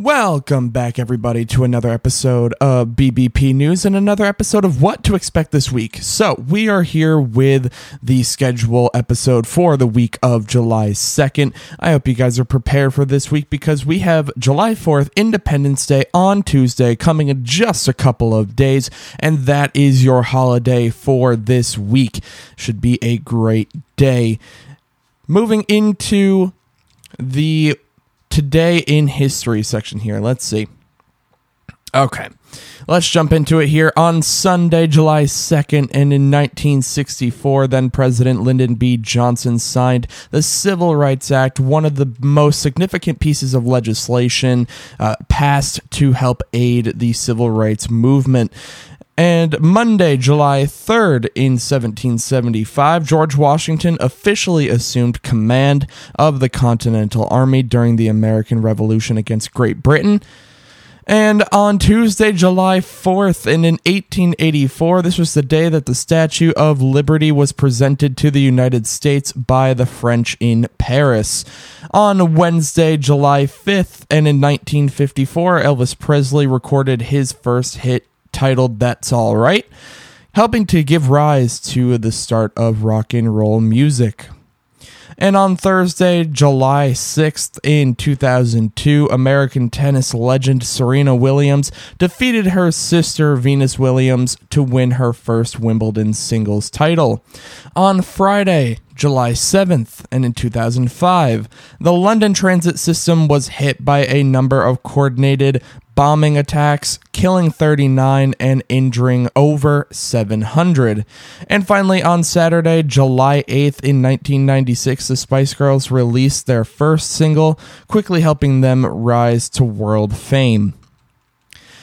Welcome back, everybody, to another episode of BBP News and another episode of What to Expect This Week. So, we are here with the schedule episode for the week of July 2nd. I hope you guys are prepared for this week because we have July 4th, Independence Day on Tuesday, coming in just a couple of days, and that is your holiday for this week. Should be a great day. Moving into the today in history section here. Let's see. Okay, let's jump into it here. On Sunday, July 2nd, and in 1964, then President Lyndon B. Johnson signed the Civil Rights Act, one of the most significant pieces of legislation uh, passed to help aid the civil rights movement. And Monday, July 3rd, in 1775, George Washington officially assumed command of the Continental Army during the American Revolution against Great Britain. And on Tuesday, July 4th, and in 1884, this was the day that the Statue of Liberty was presented to the United States by the French in Paris. On Wednesday, July 5th, and in 1954, Elvis Presley recorded his first hit titled That's All Right, helping to give rise to the start of rock and roll music. And on Thursday, July 6th, in 2002, American tennis legend Serena Williams defeated her sister Venus Williams to win her first Wimbledon singles title. On Friday, July 7th, and in 2005, the London transit system was hit by a number of coordinated bombing attacks, killing 39 and injuring over 700. And finally, on Saturday, July 8th, in 1996, the Spice Girls released their first single, quickly helping them rise to world fame.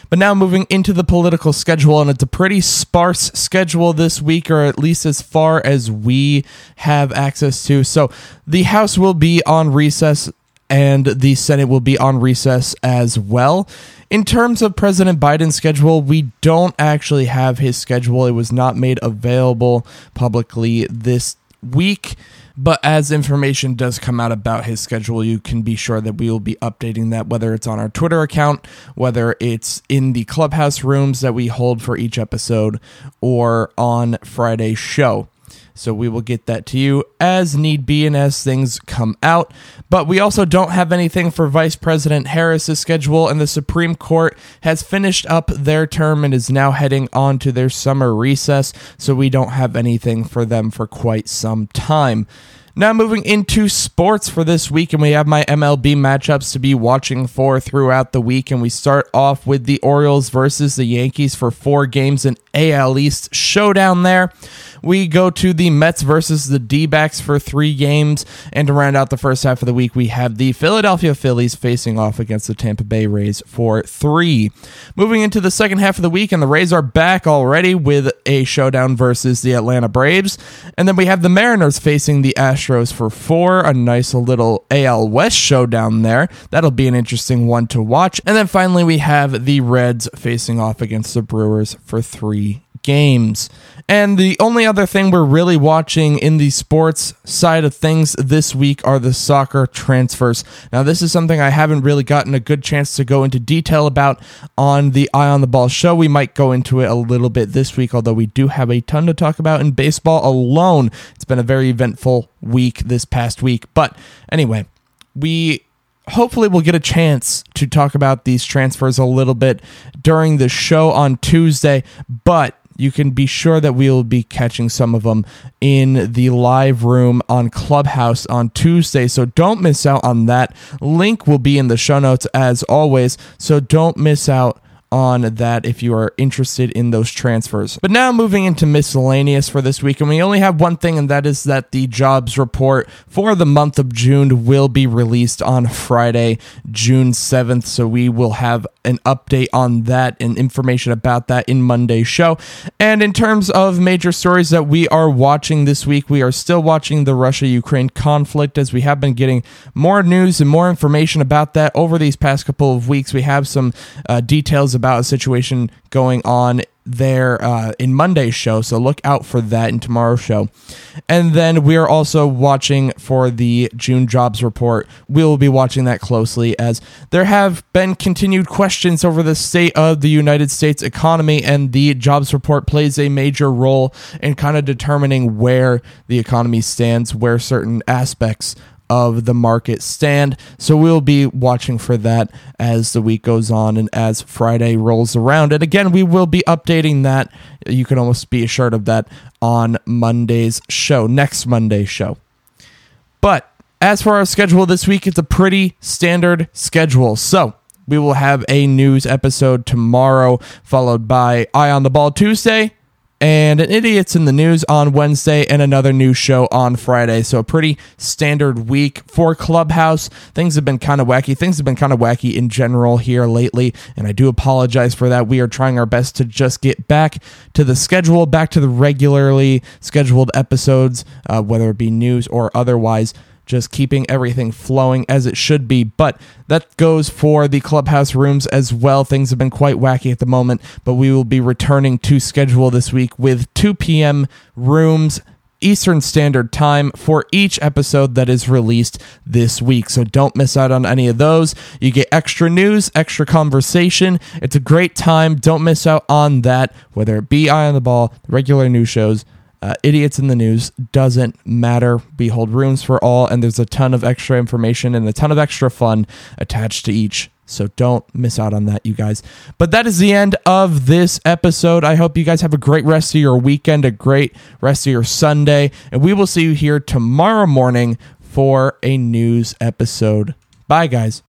But now moving into the political schedule, and it's a pretty sparse schedule this week, or at least as far as we have access to. So the House will be on recess, and the Senate will be on recess as well. In terms of President Biden's schedule, we don't actually have his schedule. It was not made available publicly this week. But as information does come out about his schedule, you can be sure that we will be updating that, whether it's on our Twitter account, whether it's in the clubhouse rooms that we hold for each episode, or on Friday's show. So we will get that to you as need be and as things come out. But we also don't have anything for Vice President Harris's schedule, and the Supreme Court has finished up their term and is now heading on to their summer recess. So we don't have anything for them for quite some time. Now, moving into sports for this week, and we have my MLB matchups to be watching for throughout the week. And we start off with the Orioles versus the Yankees for four games in AL East showdown there. We go to the Mets versus the D backs for three games. And to round out the first half of the week, we have the Philadelphia Phillies facing off against the Tampa Bay Rays for three. Moving into the second half of the week, and the Rays are back already with a showdown versus the Atlanta Braves. And then we have the Mariners facing the Astros for four. A nice little AL West showdown there. That'll be an interesting one to watch. And then finally, we have the Reds facing off against the Brewers for three games. And the only other thing we're really watching in the sports side of things this week are the soccer transfers. Now, this is something I haven't really gotten a good chance to go into detail about on the Eye on the Ball show. We might go into it a little bit this week, although we do have a ton to talk about in baseball alone. It's been a very eventful week this past week. But anyway, we hopefully we'll get a chance to talk about these transfers a little bit during the show on Tuesday, but you can be sure that we will be catching some of them in the live room on Clubhouse on Tuesday. So don't miss out on that. Link will be in the show notes as always. So don't miss out on that if you are interested in those transfers. But now moving into miscellaneous for this week, and we only have one thing, and that is that the jobs report for the month of June will be released on Friday, June 7th. So we will have an update on that and information about that in Monday's show. And in terms of major stories that we are watching this week, we are still watching the Russia Ukraine conflict as we have been getting more news and more information about that over these past couple of weeks. We have some uh, details about a situation going on there uh, in Monday's show. So look out for that in tomorrow's show. And then we are also watching for the June jobs report. We will be watching that closely as there have been continued questions over the state of the United States economy, and the jobs report plays a major role in kind of determining where the economy stands, where certain aspects of the market stand. So we'll be watching for that as the week goes on and as Friday rolls around. And again, we will be updating that. You can almost be assured of that on Monday's show, next Monday's show. But as for our schedule this week, it's a pretty standard schedule. So we will have a news episode tomorrow, followed by Eye on the Ball Tuesday, and an Idiots in the News on Wednesday, and another news show on Friday. So, a pretty standard week for Clubhouse. Things have been kind of wacky. Things have been kind of wacky in general here lately, and I do apologize for that. We are trying our best to just get back to the schedule, back to the regularly scheduled episodes, uh, whether it be news or otherwise just keeping everything flowing as it should be. But that goes for the clubhouse rooms as well. Things have been quite wacky at the moment, but we will be returning to schedule this week with 2 p.m. rooms. Eastern Standard Time for each episode that is released this week. So don't miss out on any of those. You get extra news, extra conversation. It's a great time. Don't miss out on that, whether it be Eye on the Ball, regular news shows, uh, idiots in the news doesn't matter. Behold rooms for all, and there's a ton of extra information and a ton of extra fun attached to each. So don't miss out on that, you guys. But that is the end of this episode. I hope you guys have a great rest of your weekend, a great rest of your Sunday, and we will see you here tomorrow morning for a news episode. Bye, guys.